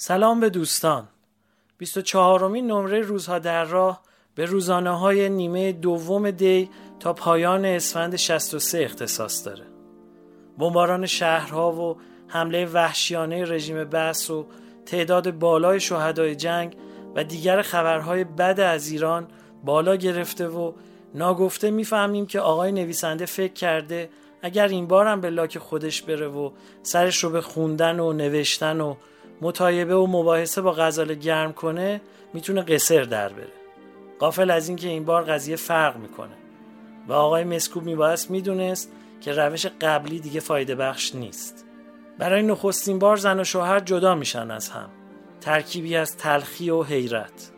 سلام به دوستان. 24 مین نمره روزها در راه به روزانه های نیمه دوم دی تا پایان اسفند 63 اختصاص داره. بمباران شهرها و حمله وحشیانه رژیم بس و تعداد بالای شهدای جنگ و دیگر خبرهای بد از ایران بالا گرفته و ناگفته می‌فهمیم که آقای نویسنده فکر کرده اگر این بارم به لاک خودش بره و سرش رو به خوندن و نوشتن و مطایبه و مباحثه با غزال گرم کنه می‌تونه قصر در بره. قافل از اینکه این بار قضیه فرق می‌کنه. و آقای مسکوب میبایست می‌دونست که روش قبلی دیگه فایده بخش نیست. برای نخستین بار زن و شوهر جدا میشن از هم. ترکیبی از تلخی و حیرت.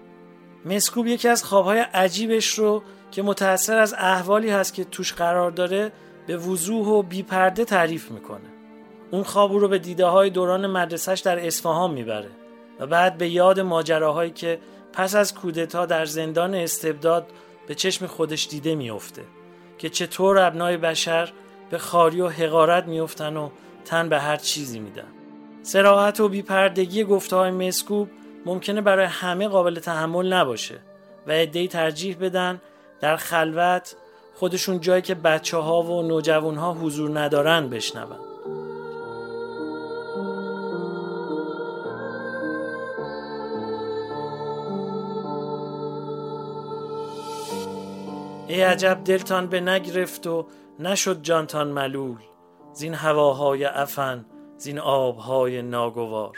مسکوب یکی از خوابهای عجیبش رو که متأثر از احوالی هست که توش قرار داره به وضوح و بیپرده تعریف می‌کنه. اون خواب رو به دیده های دوران مدرسهش در اصفهان می‌بره و بعد به یاد ماجراهایی که پس از کودتا در زندان استبداد به چشم خودش دیده میافته که چطور ابنای بشر به خاری و حقارت میافتن و تن به هر چیزی میدن. سراحت و بیپردگی گفته های مسکوب ممکنه برای همه قابل تحمل نباشه و عدهای ترجیح بدن در خلوت خودشون جایی که بچه ها و نوجوان ها حضور ندارن بشنون. ای عجب دلتان به نگرفت و نشد جانتان ملول. زین هواهای افن زین آبهای ناگوار.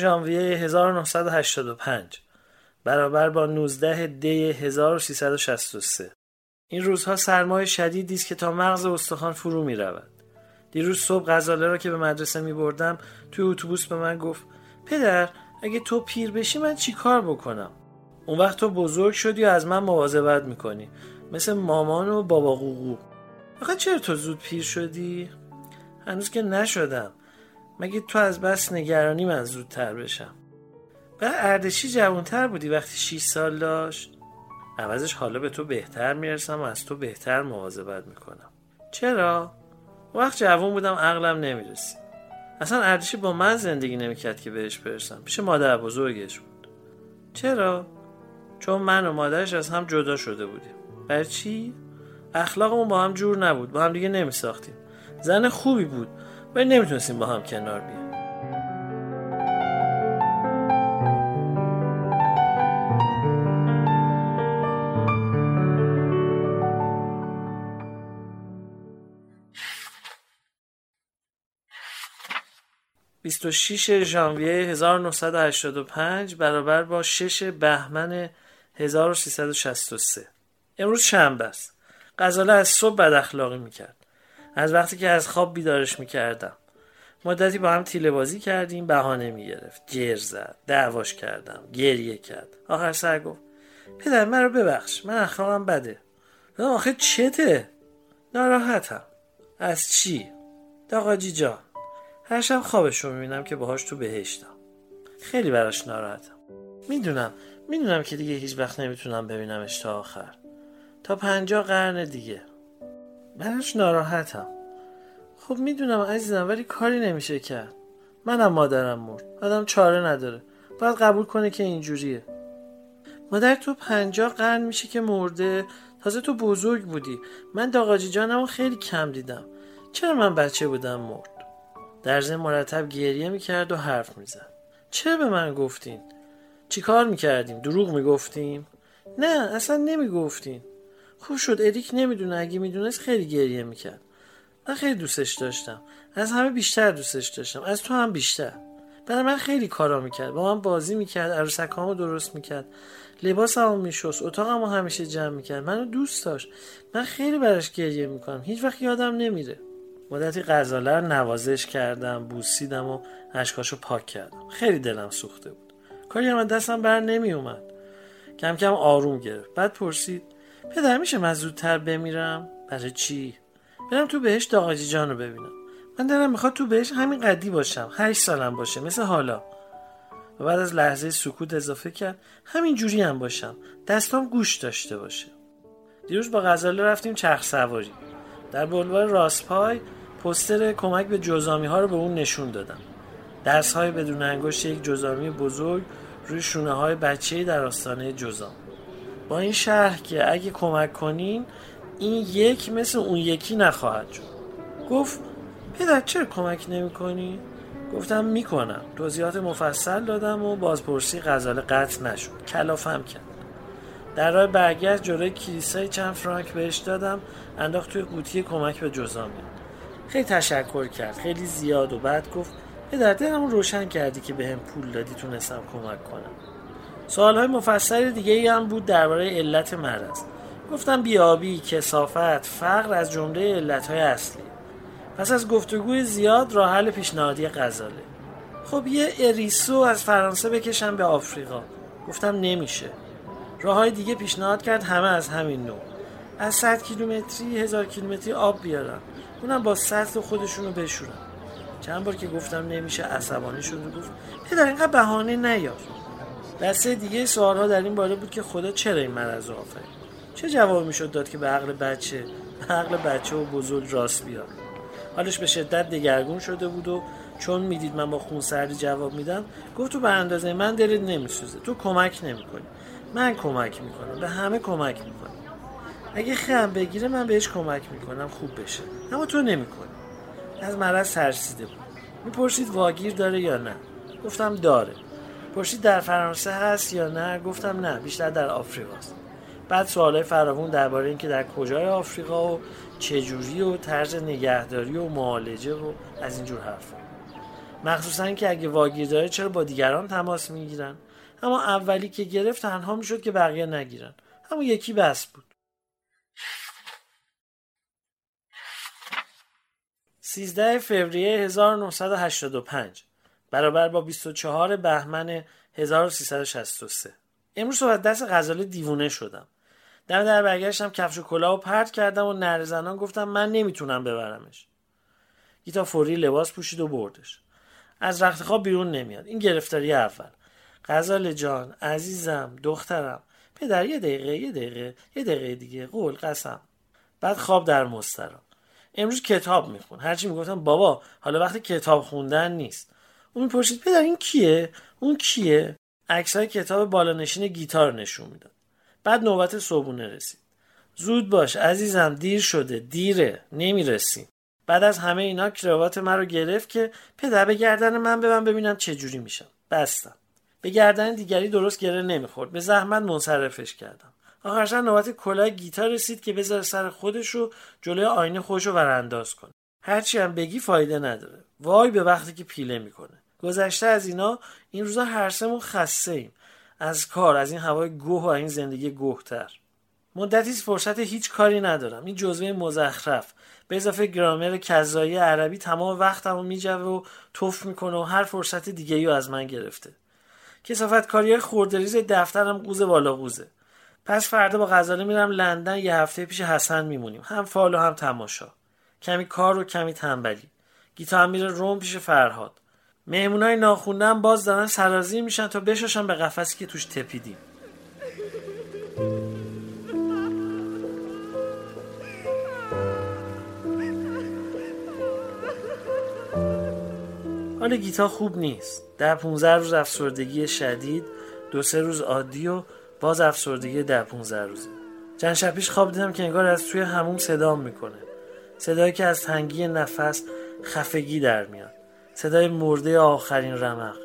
ژانویه 1985 برابر با 19 دی 1363 این روزها سرمای شدیدی است که تا مغز استخوان فرو می رود. دیروز صبح غزاله را که به مدرسه می بردم توی اتوبوس به من گفت پدر اگه تو پیر بشی من چی کار بکنم؟ اون وقت تو بزرگ شدی و از من مواظبت می‌کنی. مثل مامان و بابا قوقو. آخه چرا تو زود پیر شدی؟ هنوز که نشدم. مگه تو از بس نگرانی من زودتر بشم؟ و اردشی جوانتر بودی وقتی 6 سال داشت؟ عوضش حالا به تو بهتر می‌رسم و از تو بهتر مواظبت می‌کنم. چرا؟ وقت جوان بودم عقلم نمی‌رسید. اصلا اردشی با من زندگی نمی‌کرد که بهش برسم. پیش مادر بزرگش بود. چرا؟ چون من و مادرش از هم جدا شده بودیم. بر چی؟ اخلاقمون با هم جور نبود. با هم دیگه نمیساختیم. زن خوبی بود. ولی نمی‌تونستیم با هم کنار بیایم. بیست و شیش ژانویه 1985 برابر با 6 بهمن 1363 امروز شنبه است. غزاله از صبح بد اخلاقی می‌کرد. از وقتی که از خواب بیدارش می‌کردم. مدتی با هم تیله بازی کردیم بهانه می‌گرفت. جر زد دعواش کردم گریه کرد. آخر سر گفت پدر من رو ببخش من اخلاقم بده. آخه چته؟ ناراحتم. از چی؟ داقاجی جان هر شب خوابش رو می‌بینم که باهاش تو بهشتم. خیلی براش ناراحتم. می‌دونم می‌دونم که دیگه هیچ وقت نمی‌تونم ببینمش تا آخر. تا پنجاه قرن دیگه. منش ناراحتم. خب می‌دونم عزیزم ولی کاری نمیشه کرد منم مادرم مرد. آدم چاره نداره. باید قبول کنه که اینجوریه. مادر تو پنجاه قرن میشه که مرده. تازه تو بزرگ بودی. من داغاجی جانمو خیلی کم دیدم. چرا من بچه بودم مرد؟ در ضمن مرتب گریه می‌کرد و حرف می‌زد. چرا به من گفتین؟ چیکار می‌کردیم؟ دروغ می‌گفتیم؟ نه اصلا نمی‌گفتین. خوب شد. اریک نمی‌دونه اگه می‌دونست خیلی گریه می‌کرد. من خیلی دوستش داشتم. از همه بیشتر دوستش داشتم. از تو هم بیشتر. برای من خیلی کارا می‌کرد. با من بازی می‌کرد عروسکامو درست می‌کرد. لباسمو میشست اتاقمو همیشه جمع می‌کرد. منو دوست داشت. من خیلی براش گریه می‌کنم. هیچ وقت یادم نمیره. مدتی غزاله رو نوازش کردم بوسیدم و اشکاشو پاک کردم. خیلی دلم سوخته بود. کاری من دستم بر نمی اومد کم کم آروم گرفت. بعد پرسید پدر میشه من زودتر بمیرم؟ برای چی؟ برم تو بهش داغاجی جان رو ببینم. من دارم می‌خواد تو بهش همین قدی باشم. هشت سالم باشه مثل حالا. و بعد از لحظه سکوت اضافه کرد همین جوری هم باشم. دستام گوش داشته باشه. دیروز با غزاله رفتیم چرخ سواری. در بلوار راسپای پستر کمک به جزامی ها رو به اون نشون دادم. درس های بدون انگشت یک جزامی بزرگ روی شونه های بچه در آستانه جزام با این شرح که اگه کمک کنین این یک مثل اون یکی نخواهد شد. گفت پدر چرا کمک نمی کنی؟ گفتم می‌کنم. توضیحات مفصل دادم و بازپرسی غزاله قطع نشد. کلافم کرد. در راه برگشت جلوی کلیسای چند فرانک بهش دادم انداخت توی قوطی کمک به جزامی خیلی تشکر کرد. خیلی زیاد و بعد گفت پدر دلمو روشن کردی که به هم پول دادی تونستم کمک کنم. سوالهای مفصل دیگه هم بود درباره علت مرض. گفتم بیابی، کسافت، فقر از جمله علتهای اصلی. پس از گفتگوی زیاد راه حل پیشنهادی غزاله. خب یه اریسو از فرانسه بکشم به آفریقا. گفتم نمیشه. راه های دیگه پیشنهاد کرد همه از همین نوع. از 100 کیلومتری هزار کیلومتری آب بیارن اونم با سطل خودشونو بشورن چند بار که گفتم نمیشه عصبانی شد گفت. پدر اینقدر بهانه نیار. دسته دیگه سوال ها در این باره بود که خدا چرا این مرض آفرید چه جواب می‌شد داد که به عقل بچه به عقل بچه و بزرگ راست بیاد؟ حالش به شدت دگرگون شده بود و چون می‌دید من با خون سردی جواب میدم گفت تو به اندازه من دلت نمیسوزه. تو کمک نمی‌کنی. من کمک می‌کنم. به همه کمک می‌کنم. اگه خم بگیره من بهش کمک می‌کنم خوب بشه. اما تو نمی‌کنی. از مرض ترسیده بود. می‌پرسید واگیر داره یا نه؟ گفتم داره. پرسید در فرانسه هست یا نه؟ گفتم نه بیشتر در آفریقاست بعد سوالای فراوون درباره اینکه در کجای آفریقا و چجوری و طرز نگهداری و معالجه و از اینجور حرفا. مخصوصا که اگه واگیر داره چرا با دیگران تماس می‌گیرن؟ اما اولی که گرفت تنها می‌شد که بقیه نگیرن. اما یکی بس بود. 13 فوریه 1985 برابر با 24 بهمن 1363 امروز صحبت دست غزاله دیوونه شدم. در در برگشتم کفش و کلاه و پرت کردم و نر زنان گفتم من نمی‌تونم ببرمش. گیتا فوری لباس پوشید و بردش. از رخت خواب بیرون نمیاد. این گرفتاری اول. غزال جان عزیزم دخترم. پدر یه دقیقه یه دقیقه یه دقیقه دیگه. قول قسم. بعد خواب در مسترا امروز کتاب میخون. هرچی می‌گفتم بابا حالا وقتی کتاب خوندن نیست. اون می‌پرسید پدر این کیه؟ اون کیه؟ عکسای کتاب بالانشین گیتار نشون می‌داد. بعد نوبت صبحونه رسید. زود باش عزیزم دیر شده دیره نمی‌رسیم بعد از همه اینا کراوات من رو گرفت که پدر به گردن من ببن ببینم چه جوری میشم. بستم. به گردن دیگری درست گره نمی‌خورد. به زحمت منصرفش کردم. آخرش نوبت کلاه گیتار رسید که بذاره سر خودش رو جلوی آینه خودش رو ورانداز کنه. هرچی هم بگی فایده نداره. وای به وقتی که پیله می‌کنه. گذشته از اینا این روزا هر سمون خسته ایم. از کار از این هوای گوه و این زندگی گوهتر. مدتی فرصت هیچ کاری ندارم. این جزوه مزخرف. به اضافه گرامر کذایی عربی تمام وقتم رو میجوه و توف می‌کنه و هر فرصت دیگه ای از من گرفته. کسافت کاری خوردریز دفترم قوز بالا قوزه. پس فردا با غزاله میرم لندن یه هفته پیش حسن میمونیم. هم فال هم تماشا. کمی کار و کمی تنبلی. گیتا هم میره روم پیش فرهاد. مهمونای ناخوندن باز دارن سرازی میشن تا بشاشن به قفسی که توش تپیدیم. حال گیتا خوب نیست. در 15 روز افسردگی شدید دو سه روز عادی و باز افسردگی در 15 روزه. چند شب پیش خواب دیدم که انگار از توی همون صدا می‌کنه. صدایی که از تنگی نفس خفگی در میاد. صدای مرده آخرین رمق.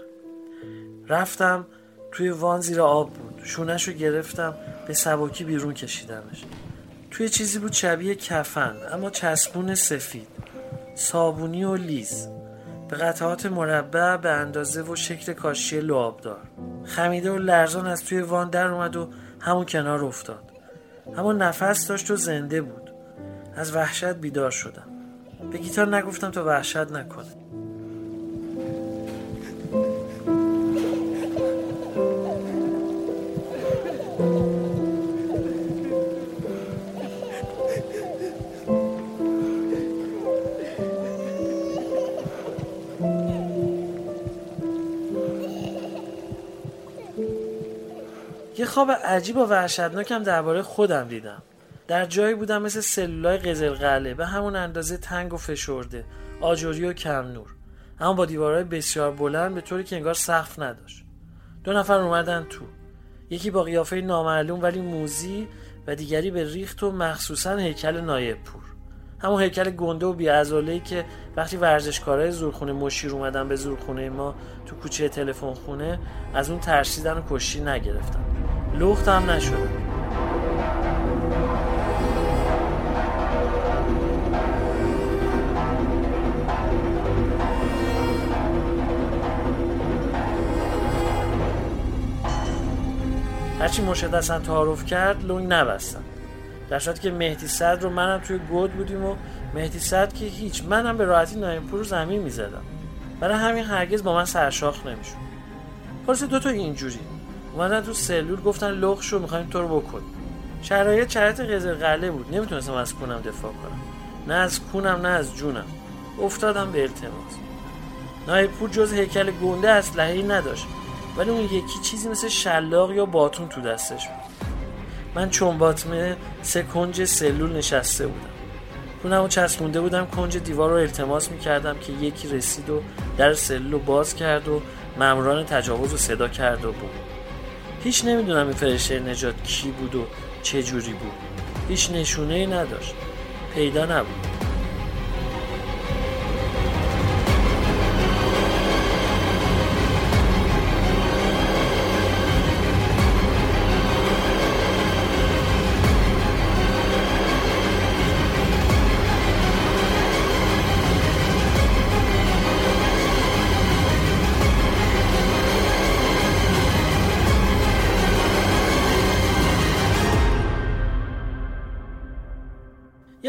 رفتم توی وان زیر آب بود. شونش رو گرفتم به سباکی بیرون کشیدمش. توی چیزی بود شبیه کفن اما چسبون سفید. صابونی و لیز. به قطعات مربع به اندازه و شکل کاشی لعابدار خمیده و لرزان از توی وان در اومد و همون کنار افتاد. اما نفس داشت و زنده بود. از وحشت بیدار شدم. به گیتار نگفتم تا وحشت نکنه. خواب عجیب و وحشتناکم درباره خودم دیدم. در جایی بودم مثل سلولای قزلقله به همون اندازه تنگ و فشرده آجوری و کم نور اما با دیوارهای بسیار بلند به طوری که انگار سقف نداشت. دو نفر اومدن تو. یکی با قیافه نامعلوم ولی موزی و دیگری به ریخت و مخصوصا هیکل نایب پور. همون هیکل گنده و بیعضاله‌ای که وقتی ورزشکارای زورخونه مشیر اومدن به زورخونه ما تو کوچه تلفن خونه از اون ترسیدن و کشی نگرفتن. لخت هم نشدن هرچی مرشد اصلا تعارف کرد لونگ نبستم. در صورتی که مهدی صد رو منم توی گود بودیم و مهدی صد که هیچ منم به راحتی نایمپور رو زمین می‌زدم. برای همین هرگز با من سرشاخ نمیشون خلاص دو تا اینجوری. اومدن تو سلول گفتن لخ شو می‌خوایم تو رو بکنیم شرایط شرایط قزل قله بود. نمی‌تونستم از کونم دفاع کنم. نه از کونم نه از جونم. افتادم به التماس. نایپور جز هیکل گنده اسلحه‌ای نداشت. ولی اون یکی چیزی مثل شلاق یا باتون تو دستش بود. من چون باطمه سه کنج سلول نشسته بودم. کونمو چسبونده بودم کنج دیوار رو التماس می‌کردم که یکی رسید و در سلول رو باز کرد و ماموران تجاوز رو صدا کرد و بود. هیچ نمی‌دونم این فرشته نجات کی بود و چه جوری بود. هیچ نشونه ای نداشت. پیدا نبود.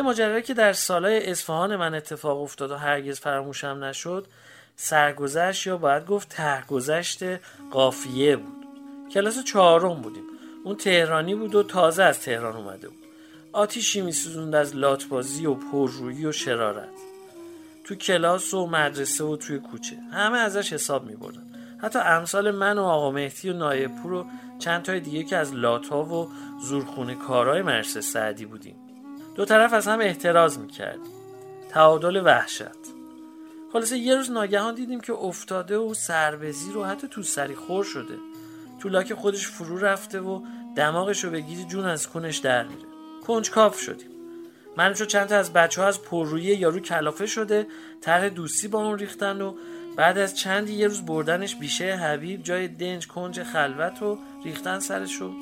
ماجرایی که در سالهای اصفهان من اتفاق افتاد و هرگز فراموشم نشد سرگذشت یا باید گفت تهگذشت قافیه بود. کلاس چهارم بودیم. اون تهرانی بود و تازه از تهران اومده بود. آتیشی میسوزوند از لاتبازی و پررویی و شرارت. تو کلاس و مدرسه و توی کوچه. همه ازش حساب میبردن. حتی امثال من و آقا مهدی و نایپور و چند تای دیگه که از لاتا و زورخونه کارای مرسه سعدی بودیم. دو طرف از هم احتراز می‌کردیم تعادل وحشت. خلاصه یه روز ناگهان دیدیم که افتاده و سربزیر و حتی تو سری خور شده. تو لاک خودش فرو رفته و دماغش رو بگیری جون از کونش در میره. کنجکاف شدیم. من چون چند تا از بچه ها از پررویی یارو کلافه شده طرح دوستی با اون ریختن و بعد از چندی یه روز بردنش بیشه حبیب جای دنج کنج خلوت و ریختن سرشو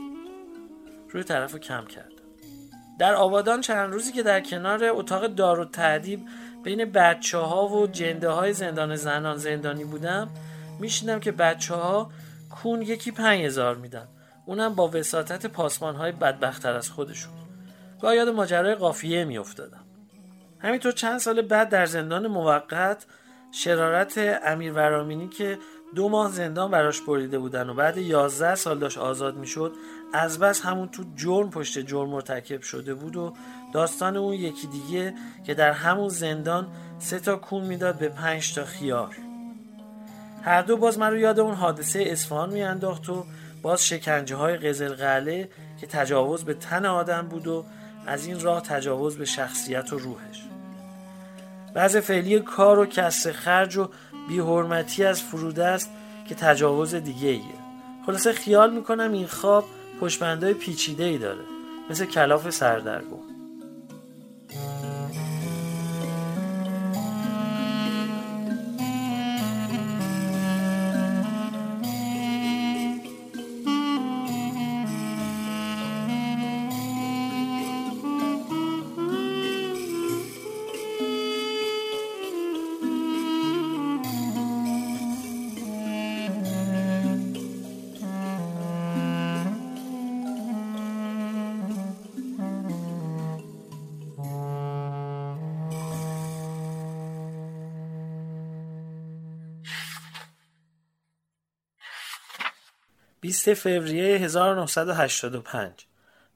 روی طرف رو کم کرد. در آبادان چند روزی که در کنار اتاق دار و تعدیب بین بچه ها و جنده های زندان زنان زندانی بودم میشیدم که بچه ها کون یکی پنج هزار میدن. اونم با وساطت پاسمان های بدبختتر از خودشون. گاه یاد ماجرای قافیه میافتادم. همینطور چند سال بعد در زندان موقت شرارت امیر ورامینی که دو ماه زندان براش بریده بودن و بعد یازده سال داشت آزاد می‌شد از بس همون تو جرم پشت جرم مرتکب شده بود و داستان اون یکی دیگه که در همون زندان سه تا کون می‌داد به پنج تا خیار. هر دو باز من رو یاد اون حادثه اصفهان میانداخت و باز شکنجه های قزل قله که تجاوز به تن آدم بود و از این راه تجاوز به شخصیت و روحش. بعض فعلی کار و کسر خرج و بیحرمتی از فروده است که تجاوز دیگه ایه خلاصه خیال می‌کنم این خواب پشبندهای پیچیده ای داره. مثل کلاف سردرگم. 20 فوریه 1985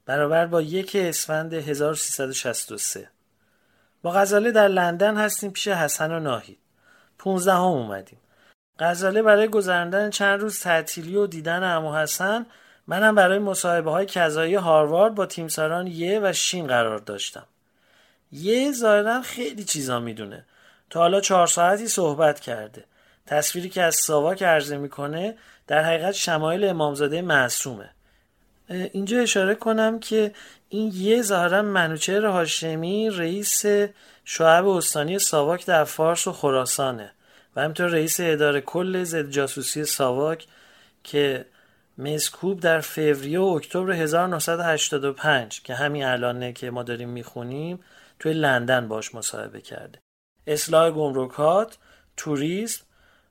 برابر با یک اسفند 1363 با غزاله در لندن هستیم پیش حسن و ناهید. 15 هم اومدیم. غزاله برای گذراندن چند روز تعطیلی و دیدن امو حسن منم برای مصاحبه های کذایی هاروارد با تیمساران یه و شین قرار داشتم. یه ظاهرا خیلی چیزا می‌دونه. تا حالا چهار ساعتی صحبت کرده. تصویری که از ساواک عرضه می‌کنه در حقیقت شمایل امامزاده معصومه. اینجا اشاره کنم که این یه ظاهرا منوچهر هاشمی رئیس شعب استانی ساواک در فارس و خراسانه و همینطور رئیس اداره کل ضد جاسوسی ساواک که مسکوب در فوریه و اکتبر 1985 که همین الانه که ما داریم می‌خونیم توی لندن باش مصاحبه کرده. اصلاح گمرکات توریسم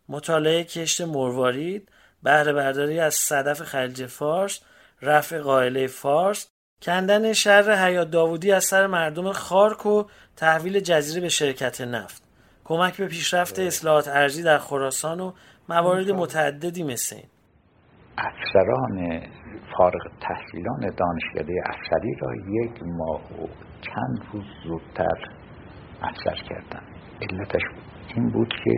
مطالعه کشت مروارید بهره برداری از صدف خلیج فارس رفع قائله فارس کندن شر حیات داوودی از سر مردم خارک و تحویل جزیره به شرکت نفت. کمک به پیشرفت اصلاحات ارزی در خراسان و موارد متعددی مثل این. افسران فارغ تحصیلان دانشکده افسری را یک ماه و چند روز زودتر افسر کردن علتش این بود که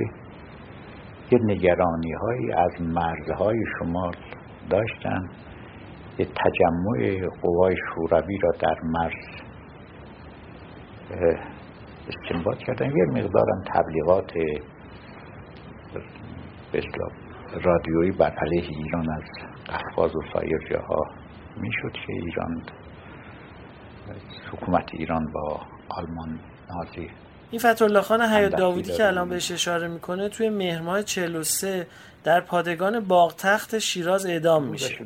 یه نگرانی های از مرزهای شمال داشتن. یه تجمع قوای شوروی را در مرز استنباط کردن. یه مقدارم تبلیغات رادیویی بر علیه ایران از قفقاز و سایر جاها می‌شد که ایران حکومت ایران با آلمان نازی این فتح خان حیات داوودی که الان بهش اشاره می‌کنه توی مهر ماه 43 در پادگان باغتخت شیراز اعدام میشه.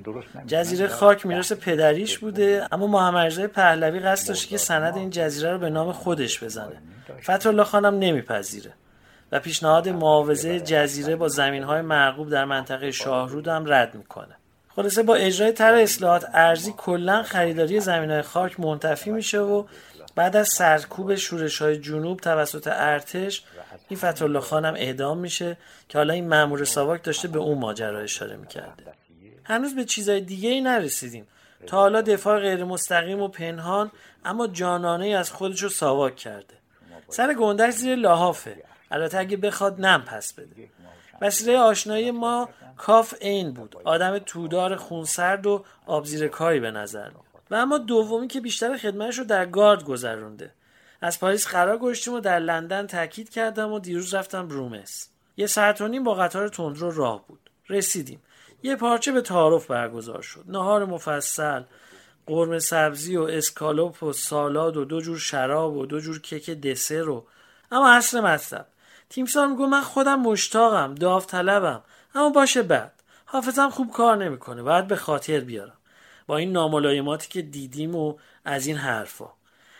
جزیره خاک می‌رسه پدریش بوده اما محمد پهلوی قصد داشته که سند این جزیره رو به نام خودش بزنه. فتح الله خانم نمیپذیره و پیشنهاد معاوضه جزیره با زمین های مرغوب در منطقه شاهرود هم رد می‌کنه. خلاصه با اجرای طرح اصلاحات ارزی کلا خریداری زمین های خاک منتفی میشه و بعد از سرکوب شورش های جنوب توسط ارتش این فتح خانم اعدام میشه که حالا این مامور ساواک داشته به اون ماجرا اشاره می‌کرده. هنوز به چیزای دیگه ای نرسیدیم. تا حالا دفاع غیر مستقیم و پنهان اما جانانه از خودش رو ساواک کرده. سر گندش زیر لاحافه البته اگه بخواد نم پس بده. وسیله آشنایی ما کاف عین بود. آدم تودار خونسرد و آبزیرکاری به نظر و اما دومی که بیشتر خدمتش رو در گارد گذرونده. از پاریس قرار گذاشتیم و در لندن تاکید کردم و دیروز رفتم برومس یه ساعت و نیم با قطار تندرو راه بود. رسیدیم. یه پارچه به تعارف برگزار شد. نهار مفصل قرمه سبزی و اسکالوپ و سالاد و دو جور شراب و دو جور کیک دسر و اما اصل مطلب. تیمسار میگه من خودم مشتاقم داوطلبم اما باشه بعد. حافظم خوب کار نمی‌کنه باید به خاطر بیارم. با این ناملایماتی که دیدیم و از این حرفا.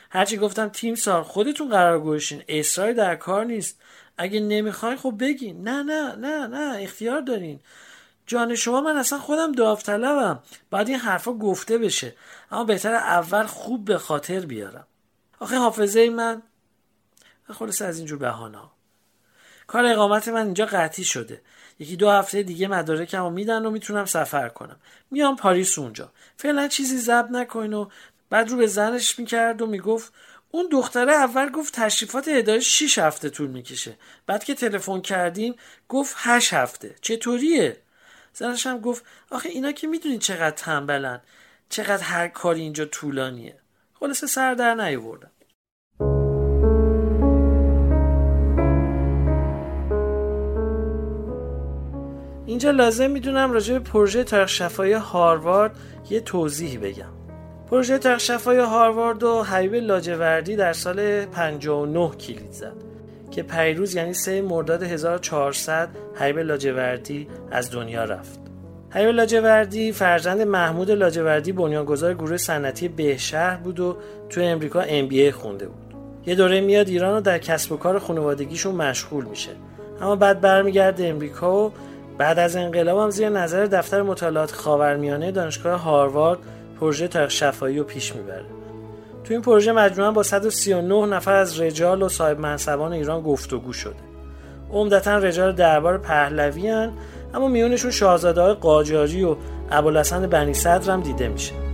هرچی گفتم تیم سار خودتون قرار گوشین اصراری در کار نیست. اگه نمی‌خواین خب بگین. نه نه نه نه اختیار دارین. جان شما من اصلا خودم داوطلبم. باید این حرفا گفته بشه. اما بهتر اول خوب به خاطر بیارم. آخه حافظه من. خلاص از اینجور بهانه کار اقامت من اینجا قطعی شده. یکی دو هفته دیگه مدارکمو میدن و می‌تونم سفر کنم. میام پاریس اونجا. فعلا چیزی ضبط نکنین و بعد رو به زنش می‌کرد و می‌گفت اون دختره اول گفت تشریفات اداره 6 هفته طول می‌کشه. بعد که تلفن کردیم گفت 8 هفته. چطوریه؟ زنش هم گفت آخه اینا که می‌دونین چقدر تنبلن. چقدر هر کاری اینجا طولانیه. خلاصه سر در نیاوردم اینجا لازم می‌دونم راجع به پروژه تاریخ شفایی هاروارد یه توضیحی بگم. پروژه تاریخ شفایی هاروارد و حبیب لاجوردی در سال 59 کلید زد که پیروز یعنی سه مرداد 1400 حبیب لاجوردی از دنیا رفت. حبیب لاجوردی فرزند محمود لاجوردی بنیانگذار گروه صنعتی بهشهر بود و تو امریکا ام بی خونده بود. یه دوره میاد ایران و در کسب و کار خانوادگیشون مشغول میشه. اما بعد برمیگرده امریکا و بعد از انقلاب هم زیر نظر دفتر مطالعات خاورمیانه دانشگاه هاروارد پروژه تاریخ شفایی رو پیش می‌بره. تو این پروژه مجموعا با 139 نفر از رجال و صاحب منصبان ایران گفتگو شده. عمدتا رجال دربار پهلوی هن اما میونشون شاهزاده های قاجاری و ابوالحسن بنی صدرم دیده میشه.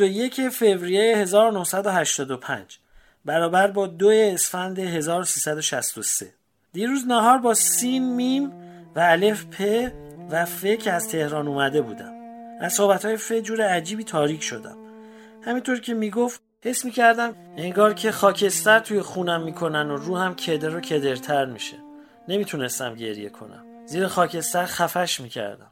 یک فوریه 1985 برابر با دو اسفند 1363 دیروز نهار با سین میم و الف پ و ف که از تهران اومده بودم. از صحبت های ف جور عجیبی تاریک شدم. همینطور که می‌گفت حس می‌کردم انگار که خاکستر توی خونم می‌کنن و روحم کدر و کدرتر میشه. نمی‌تونستم گریه کنم. زیر خاکستر خفش می‌کردم.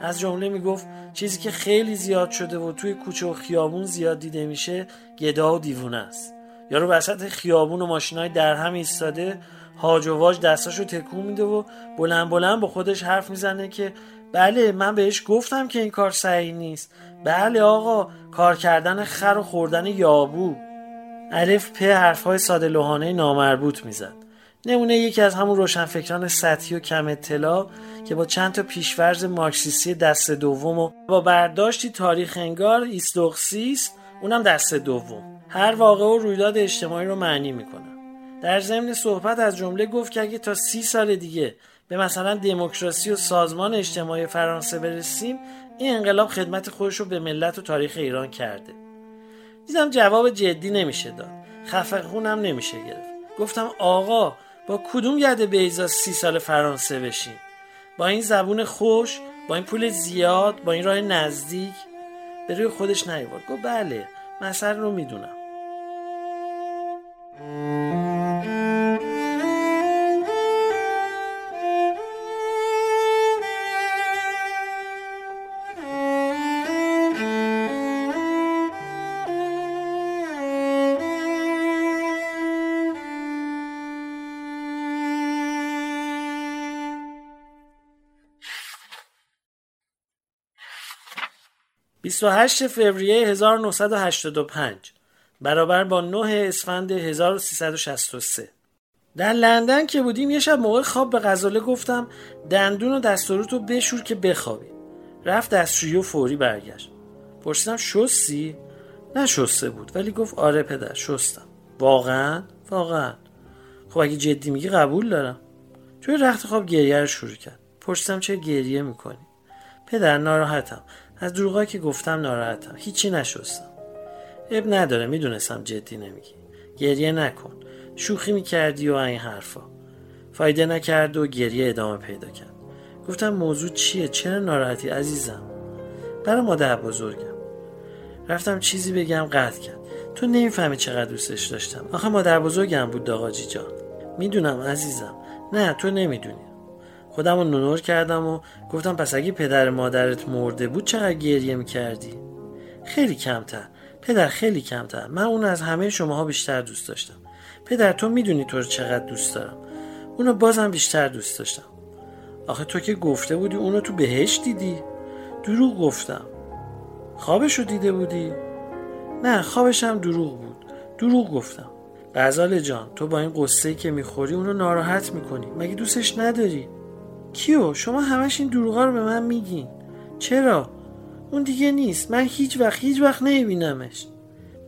از جمله می‌گفت چیزی که خیلی زیاد شده و توی کوچه و خیابون زیاد دیده میشه گدا و دیوونه است. یارو وسط خیابون و ماشینای در هم ایستاده هاج و واج دستاشو تکون میده و بلند بلند با خودش حرف می‌زنه که بله من بهش گفتم که این کار صحیح نیست. بله آقا کار کردن خر و خوردن یابو. الف پ حرفهای ساده لوحانه نامربوط می‌زد. نمونه یکی از همون روشنفکران سطحی و کم اطلاع که با چند تا پیشورز مارکسیستی دست دوم و با برداشتی تاریخ انگار ایستوخسیست اونم دست دوم. هر واقع و رویداد اجتماعی رو معنی می‌کنه. در ضمن صحبت از جمله گفت که اگه تا سی سال دیگه به مثلا دموکراسی و سازمان اجتماعی فرانسه برسیم این انقلاب خدمت خودش رو به ملت و تاریخ ایران کرده. دیدم جواب جدی نمیشه داد. خفه خونم نمیشه گرفت. گفتم آقا با کدوم یده بیزا سی سال فرانسه بشیم با این زبون خوش با این پول زیاد با این راه نزدیک؟ به روی خودش نیورد گفت بله مسئله رو می‌دونم. 28 فوریه 1985 برابر با 9 اسفند 1363 در لندن که بودیم یه شب موقع خواب به غزاله گفتم دندون و دستوروت رو بشور که بخوابی. رفت دستشویی و فوری برگشت. پرسیدم شستی؟ نه شسته بود. ولی گفت آره پدر شستم. واقعا؟ واقعا. خب اگه جدی میگی قبول دارم. توی رخت خواب گریه رو شروع کرد. پرسیدم چه گریه می‌کنی؟ پدر ناراحتم. از دروغایی که گفتم ناراحتم. هیچی نشستم. اب نداره می‌دونستم جدی نمیگی. گریه نکن. شوخی می‌کردی و این حرفا. فایده نکرد و گریه ادامه پیدا کرد. گفتم موضوع چیه؟ چرا ناراحتی عزیزم؟ برای مادر بزرگم. رفتم چیزی بگم قطع کرد. تو نمی‌فهمی چقدر دوستش داشتم. آخه مادر بزرگم بود داغاجی جان. می‌دونم عزیزم. نه تو نمی‌دونی. خودم رو نونور کردم و گفتم پس اگه پدر مادرت مرده بود چقدر گریه می‌کردی؟ خیلی کمتر. پدر خیلی کمتر. من اون از همه شماها بیشتر دوست داشتم. پدر تو می‌دونی تو رو چقدر دوست دارم. اونو بازم بیشتر دوست داشتم. آخه تو که گفته بودی اونو تو بهش دیدی. دروغ گفتم. خوابشو دیده بودی؟ نه خوابشم دروغ بود. دروغ گفتم. غزال جان تو با این قصه که می‌خوری اونو ناراحت می‌کنی. مگه دوستش نداری؟ کیو؟ شما همش این دروغا رو به من میگین. چرا؟ اون دیگه نیست. من هیچ وقت هیچ وقت نمیبینمش.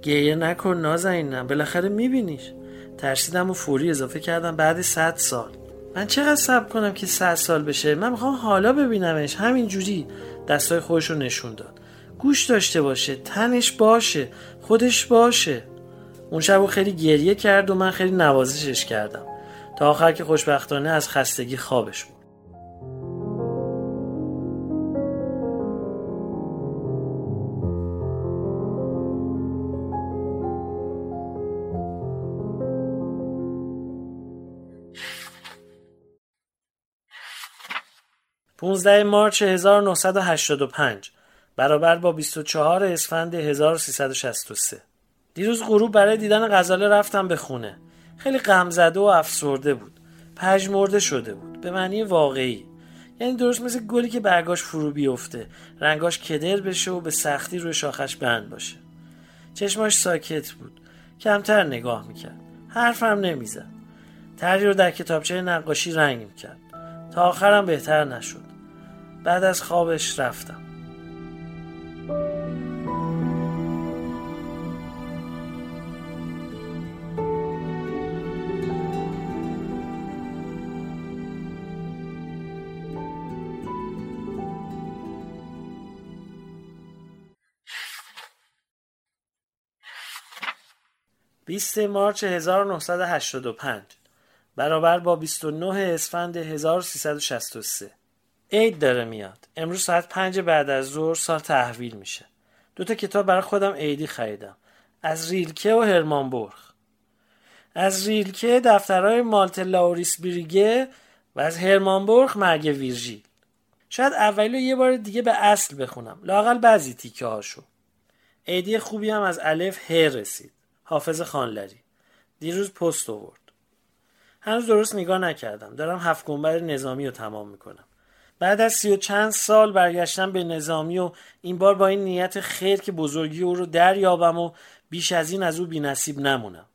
گریه نکن نازنینم. بالاخره میبینیش. ترسیدم و فوری اضافه کردم بعد صد سال. من چقدر صبر کنم که صد سال بشه؟ من می‌خوام حالا ببینمش. همین جوری دستای خودش رو نشون داد. گوش داشته باشه. تنش باشه. خودش باشه. اون شب خیلی گریه کرد و من خیلی نوازشش کردم. تا آخر که خوشبختانه از خستگی خوابش بود. 15 مارچ 1985 برابر با 24 اسفند 1363 دیروز غروب برای دیدن غزاله رفتم به خونه. خیلی غمزده و افسرده بود. پژمرده شده بود. به معنی واقعی. یعنی درست مثل گلی که برگاش فرو بیفته. رنگاش کدر بشه و به سختی روی شاخش بند باشه. چشماش ساکت بود. کمتر نگاه می‌کرد. حرفم نمی‌زد. تری رو در کتابچه نقاشی رنگ می‌کرد. تا آخرم بهتر نشد. بعد از خوابش رفتم. بیست مارچ 1985 برابر با 29 اسفند 1363 عید داره میاد. امروز ساعت پنج بعد از ظهر سال تحویل میشه. دو تا کتاب برای خودم عیدی خریدم. از ریلکه و هرمان برخ. از ریلکه دفترهای مالت لاوریس بریگه و از هرمان برخ مرگ ویرژیل. شاید اولی یه بار دیگه به اصل بخونم. لاقل بعضی تیکه هاشو. عیدی خوبی هم از الف ه رسید. حافظ خانلری. دیروز پست آورد. هنوز درست نگاه نکردم. دارم هفت گنبد نظامی رو تمام می‌کنم. بعد از سی و چند سال برگشتم به نظامی و این بار با این نیت خیر که بزرگی او رو دریابم و بیش از این از او بینصیب نمونم.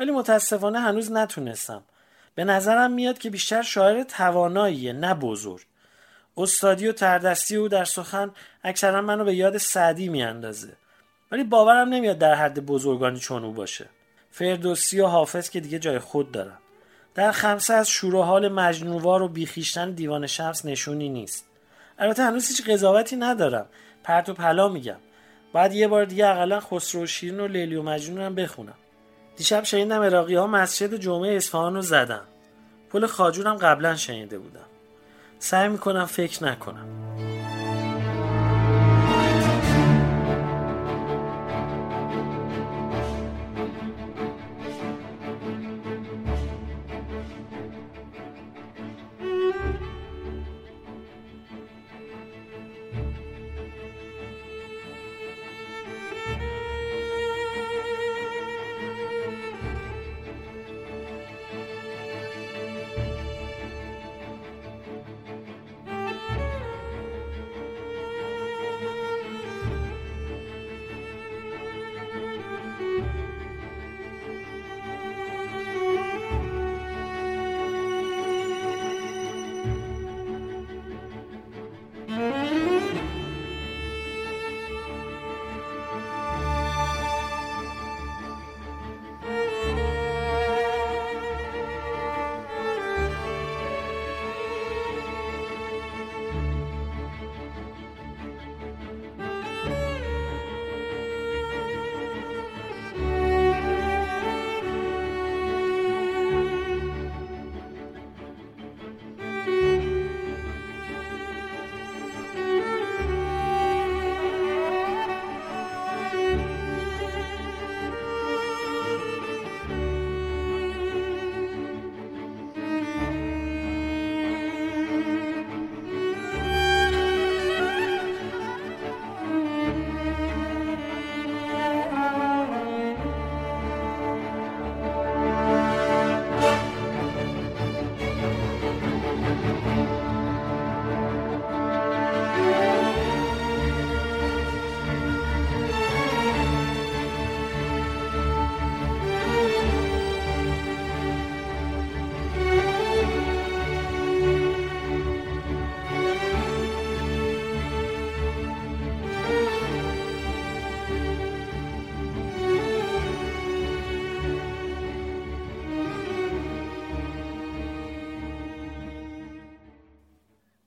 ولی متاسفانه هنوز نتونستم. به نظرم میاد که بیشتر شاعر تواناییه نه بزرگ. استادی و تردستی او در سخن اکثرا منو به یاد سعدی میاندازه. ولی باورم نمیاد در حد بزرگانی چون او باشه. فردوسی و حافظ که دیگه جای خود دارن. در خمسه از شور و حال مجنووار و بیخیشتن دیوان شمس نشونی نیست. البته هنوز هیچ قضاوتی ندارم. پرت و پلا میگم. بعد یه بار دیگه اقلا خسرو و شیرین و لیلی و مجنون هم بخونم. دیشب شنیدم اراقی ها مسجد جمعه اصفهان رو زدن. پل خاجورم قبلا شنیده بودم. سعی می‌کنم فکر نکنم.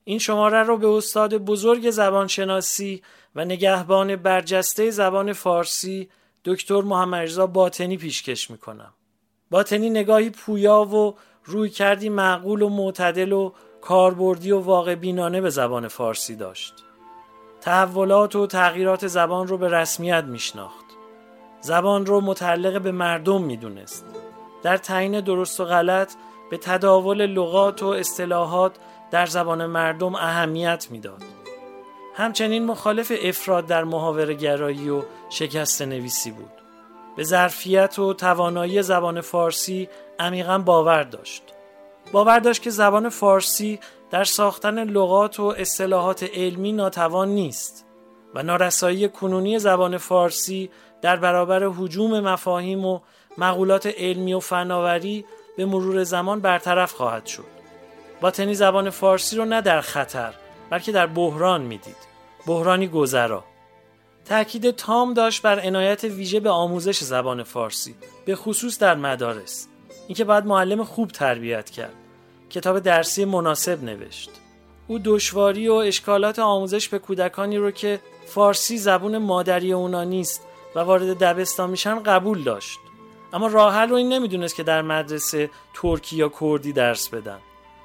این شماره رو به استاد بزرگ زبانشناسی و نگهبان برجسته زبان فارسی دکتر محمد رضا باطنی پیشکش می‌کنم. باطنی نگاهی پویا و روی کردی معقول و معتدل و کاربردی و واقع بینانه به زبان فارسی داشت. تحولات و تغییرات زبان رو به رسمیت میشناخت. زبان رو متعلق به مردم می‌دونست. در تعیین درست و غلط به تداول لغات و اصطلاحات در زبان مردم اهمیت می‌داد. همچنین مخالف افراد در محاور گرایی و شکست نویسی بود. به ظرفیت و توانایی زبان فارسی عمیقا باور داشت. باور داشت که زبان فارسی در ساختن لغات و اصطلاحات علمی ناتوان نیست و نارسایی کنونی زبان فارسی در برابر حجوم مفاهیم و مقولات علمی و فناوری به مرور زمان برطرف خواهد شد. باطنی زبان فارسی رو نه در خطر بلکه در بحران می‌دید. بحرانی گذرا. تأکید تام داشت بر عنایت ویژه به آموزش زبان فارسی به خصوص در مدارس. اینکه باید معلم خوب تربیت کرد. کتاب درسی مناسب نوشت. او دشواری و اشکالات آموزش به کودکانی رو که فارسی زبون مادری اونا نیست و وارد دبستان میشن قبول داشت. اما راحل رو این نمی‌دونست که در مدرسه ترکی یا کردی درس بدن.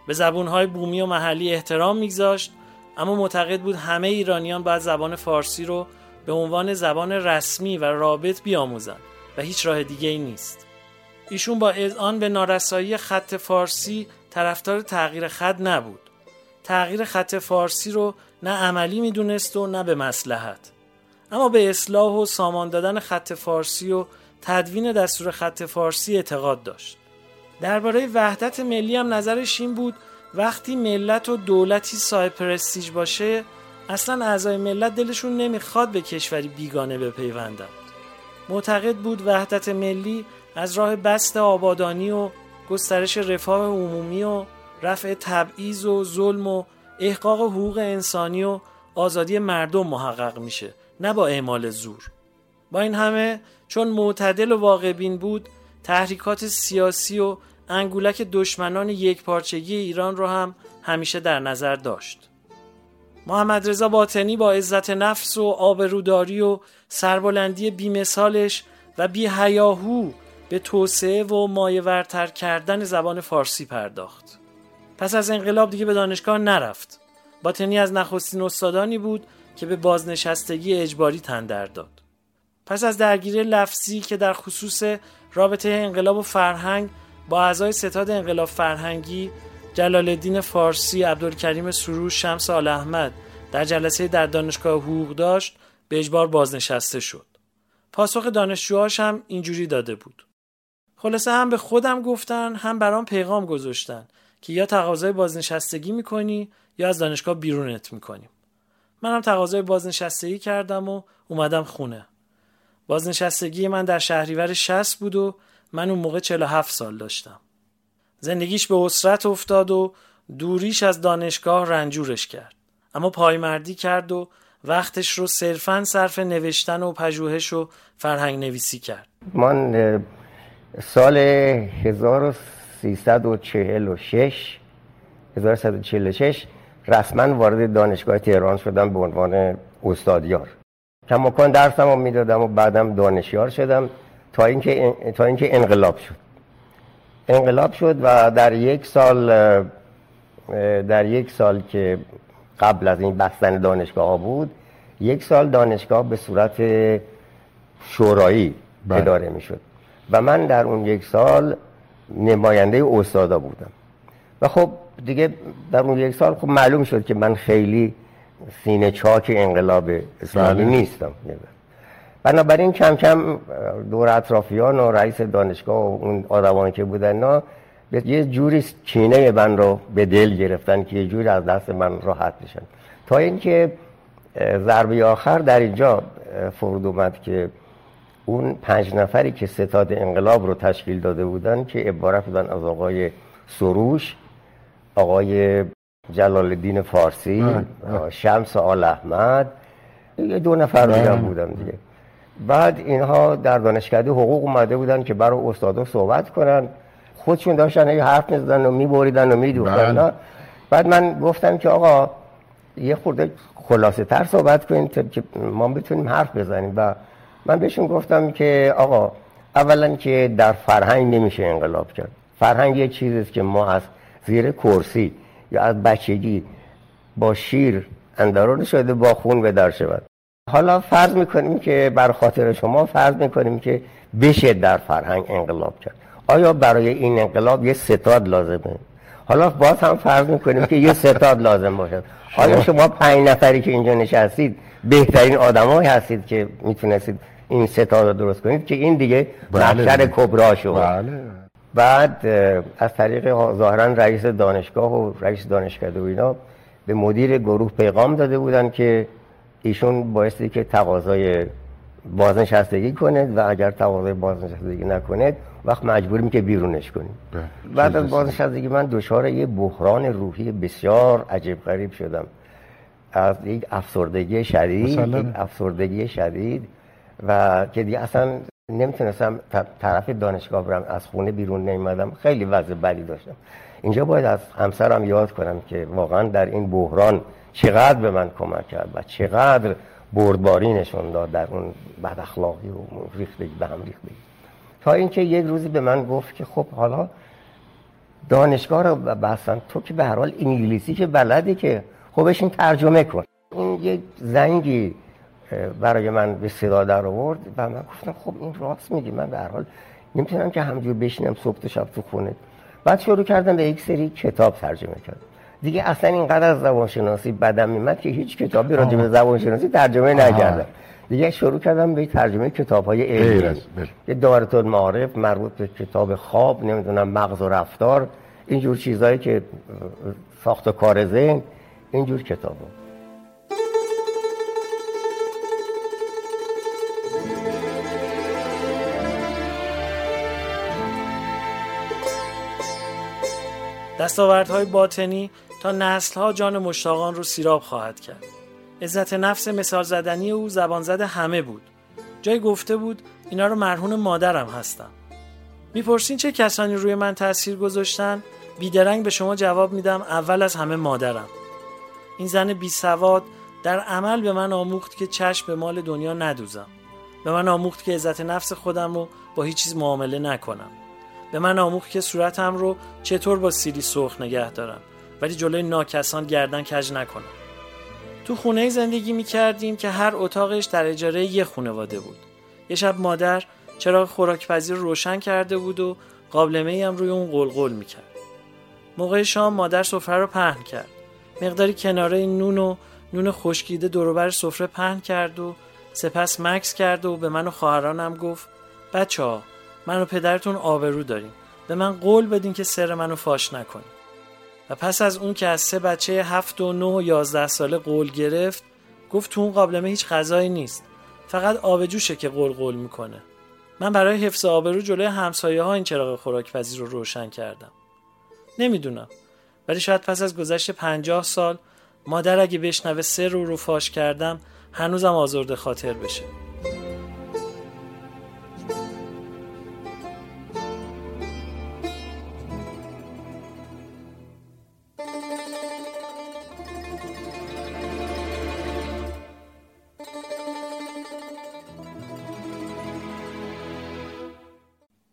به زبونهای بومی و محلی احترام میگذاشت اما معتقد بود همه ایرانیان باید زبان فارسی رو به عنوان زبان رسمی و رابط بیاموزند و هیچ راه دیگه ای نیست. ایشون با آن به نارسایی خط فارسی طرفدار تغییر خط نبود. تغییر خط فارسی رو نه عملی می‌دونست و نه به مسلحت اما به اصلاح و سامان دادن خط فارسی و تدوین دستور خط فارسی اعتقاد داشت. درباره وحدت ملی هم نظرش این بود وقتی ملت و دولتی صاحب پرستیج باشه اصلا اعضای ملت دلشون نمی‌خواد به کشوری بیگانه بپیوندند. معتقد بود وحدت ملی از راه بست آبادانی و گسترش رفاه عمومی و رفع تبعیض و ظلم و احقاق حقوق انسانی و آزادی مردم محقق میشه نه با اعمال زور. با این همه چون معتدل و واقعبین بود تحریکات سیاسی و انگولک دشمنان یک پارچگی ایران رو هم همیشه در نظر داشت. محمد رضا باطنی با عزت نفس و آبروداری و سربلندی بیمثالش و بی هیاهو به توسعه و مایورتر کردن زبان فارسی پرداخت. پس از انقلاب دیگه به دانشگاه نرفت. باطنی از نخستین استادانی بود که به بازنشستگی اجباری تندر داد. پس از درگیری لفظی که در خصوص رابطه انقلاب و فرهنگ با اعضای ستاد انقلاب فرهنگی جلال الدین فارسی عبدالکریم سروش شمس آل احمد در جلسه در دانشگاه حقوق داشت به اجبار بازنشسته شد. پاسخ دانشجوهاش هم اینجوری داده بود. خلاصه هم به خودم گفتن هم برام پیغام گذاشتن که یا تقاضای بازنشستگی می‌کنی یا از دانشگاه بیرونت می‌کنیم. منم تقاضای بازنشستگی کردم و اومدم خونه. بازنشستگی من در شهریور 60 بود و من اون موقع 47 سال داشتم. زندگیش به اسرت افتاد و دوریش از دانشگاه رنجورش کرد. اما پایمردی کرد و وقتش رو صرفا صرف نوشتن و پژوهش و فرهنگ نویسی کرد. من سال 1346 1146 رسما وارد دانشگاه تهران شدم به عنوان استادیار. کماکان درسم رو می‌دادم و بعدم دانشیار شدم. تا اینکه تا اینکه انقلاب شد انقلاب شد و در یک سال در یک سال که قبل از این بستن دانشگاه ها بود یک سال دانشگاه به صورت شورایی بله. اداره می شد و من در اون یک سال نماینده استادا بودم و خب دیگه در اون یک سال خب معلوم شد که من خیلی سینه چاک انقلاب اسلامی بله. نیستم بنابراین کم کم دور اطرافیان و رئیس دانشگاه و اون آدمانی که بودن نا یه جوری کینه من رو به دل گرفتن که یه جوری از دست من راحت بشن تا اینکه ضربه آخر در اینجا فرود اومد که اون پنج نفری که ستاد انقلاب رو تشکیل داده بودن که عبارت بودن از آقای سروش آقای جلال الدین فارسی شمس آل احمد یه دو نفر دیگه بودن دیگه. بعد اینها در دانشکده حقوق اومده بودن که برای استادا صحبت کنن. خودشون داشتن یه حرف می‌زدن و میبریدن و میدوختن. بله. بعد من گفتم که آقا یه خورده خلاصه تر صحبت کنید که ما بتونیم حرف بزنیم. و من بهشون گفتم که آقا اولا که در فرهنگ نمیشه انقلاب کرد. فرهنگ یه چیزیست که ما از زیر کرسی یا از بچگی با شیر اندرون شده با خون به در شود. حالا فرض می‌کنیم که بر خاطر شما فرض می‌کنیم که بشه در فرهنگ انقلاب کرد. آیا برای این انقلاب یه ستاد لازمه؟ حالا باز هم فرض می‌کنیم که یه ستاد لازم باشد. آیا شما پنج نفری که اینجا نشستید بهترین آدمایی هستید که می‌تونستید این ستاد رو درست کنید؟ که این دیگه بله. کبرا شد بله. بعد از طریق ظاهرا رئیس دانشگاه و رئیس دانشکده و اینا به مدیر گروه پیغام داده بودن که ایشون بایستی که تقاضای بازنشستگی کنید و اگر تقاضای بازنشستگی نکنید وقت مجبوریم که بیرونش کنیم. بله. بعد از بازنشستگی من دچار یه بحران روحی بسیار عجیب غریب شدم. از یک افسردگی شدید یک افسردگی شدید و که دیگه اصلا نمی‌تونستم طرف دانشگاه برم از خونه بیرون نمیمدم خیلی وضع بدی داشتم. اینجا باید از همسرم یاد کنم که واقعا در این بحران چقدر به من کمک کرد و چقدر بردباری نشون داد در اون بد اخلاقی و ریختگی به هم ریختگی. تا اینکه یک روزی به من گفت که خب حالا دانشگاه رو بستن تو که به هر حال انگلیسی که بلدی که خب ترجمه کن. این یک زنگی برای من به صدا در آورد و من گفتم خب این راست میگی من به هر حال نمی‌تونم که همجور بشینم صبح تا شب تو خونه. بعد شروع کردم به یک سری کتاب ترجمه کردم. دیگه اصلا اینقدر از زبانشناسی بدم میمد که هیچ کتابی راجع به زبانشناسی ترجمه نکردم. دیگه شروع کردم به ترجمه کتاب های علمی. که دارت المعارف مربوط به کتاب خواب نمی‌دونم مغز و رفتار اینجور چیزهایی که ساخت و کار ذهن اینجور کتاب دستاوردهای باطنی تا نسلها جان مشتاقان رو سیراب خواهد کرد. عزت نفس مثال زدنی او زبان زده همه بود. جای گفته بود اینا رو مرهون مادرم هستم. می‌پرسین چه کسانی روی من تاثیر گذاشتن؟ بیدرنگ به شما جواب میدم اول از همه مادرم. این زن بی سواد در عمل به من آموخت که چشم به مال دنیا ندوزم. به من آموخت که عزت نفس خودم رو با هیچ چیز معامله نکنم. به من آموخت که صورتم رو چطور با سیری سرخ نگه دارم. ولی جلوی ناکسان گردن کج نکنم تو خونه زندگی می کردیم که هر اتاقش در اجاره یه خونواده بود. یه شب مادر چراغ خوراکپذیر رو روشن کرده بود و قابلمه هم روی اون قلقل می کرد موقع شام مادر سفره رو پهن کرد. مقداری کناره نون و نون خشکیده دوروبر سفره پهن کرد و سپس مکس کرد و به من و خواهرانم گفت بچه ها من و پدرتون آبرو داریم. به من قول بدین که سر منو فاش نکنیم و پس از اون که از سه بچه هفت و نه و یازده ساله قول گرفت گفت تو اون قابلمه هیچ غذایی نیست. فقط آب جوشه که قول قول می‌کنه. من برای حفظ آبرو جلوی همسایه ها این چراغ خوراک پذیر رو روشن کردم. نمی‌دونم. ولی شاید پس از گذشت پنجاه سال مادر اگه بشنوه سر رو رو فاش کردم هنوزم آزرده خاطر بشه.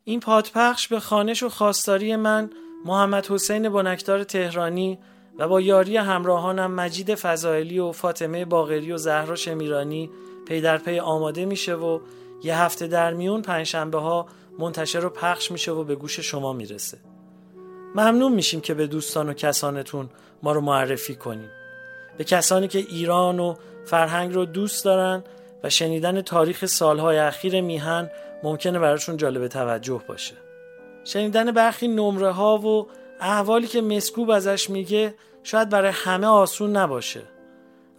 این پادپخش به خانش و خواستاری من محمد حسین بنکدار تهرانی و با یاری همراهانم مجید فضائلی و فاطمه باغری و زهرا شمیرانی پی در پی آماده میشه و یه هفته در میون پنجشنبه ها منتشر و پخش میشه و به گوش شما می‌رسه. ممنون میشیم که به دوستان و کسانتون ما رو معرفی کنیم به کسانی که ایران و فرهنگ رو دوست دارن و شنیدن تاریخ سالهای اخیر میهن ممکنه براشون جالب توجه باشه. شنیدن برخی نمره ها و احوالی که مسکوب ازش میگه شاید برای همه آسون نباشه.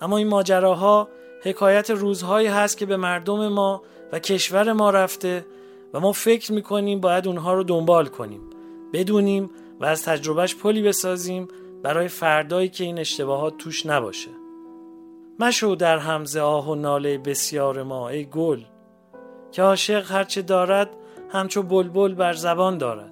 اما این ماجراها حکایت روزهایی هست که به مردم ما و کشور ما رفته و ما فکر می‌کنیم باید اونها رو دنبال کنیم. بدونیم و از تجربهش پلی بسازیم برای فردایی که این اشتباهات توش نباشه. مشو در همزه آه و ناله بسیار ما ای گل. که عاشق هرچه دارد همچو بلبل بر زبان دارد.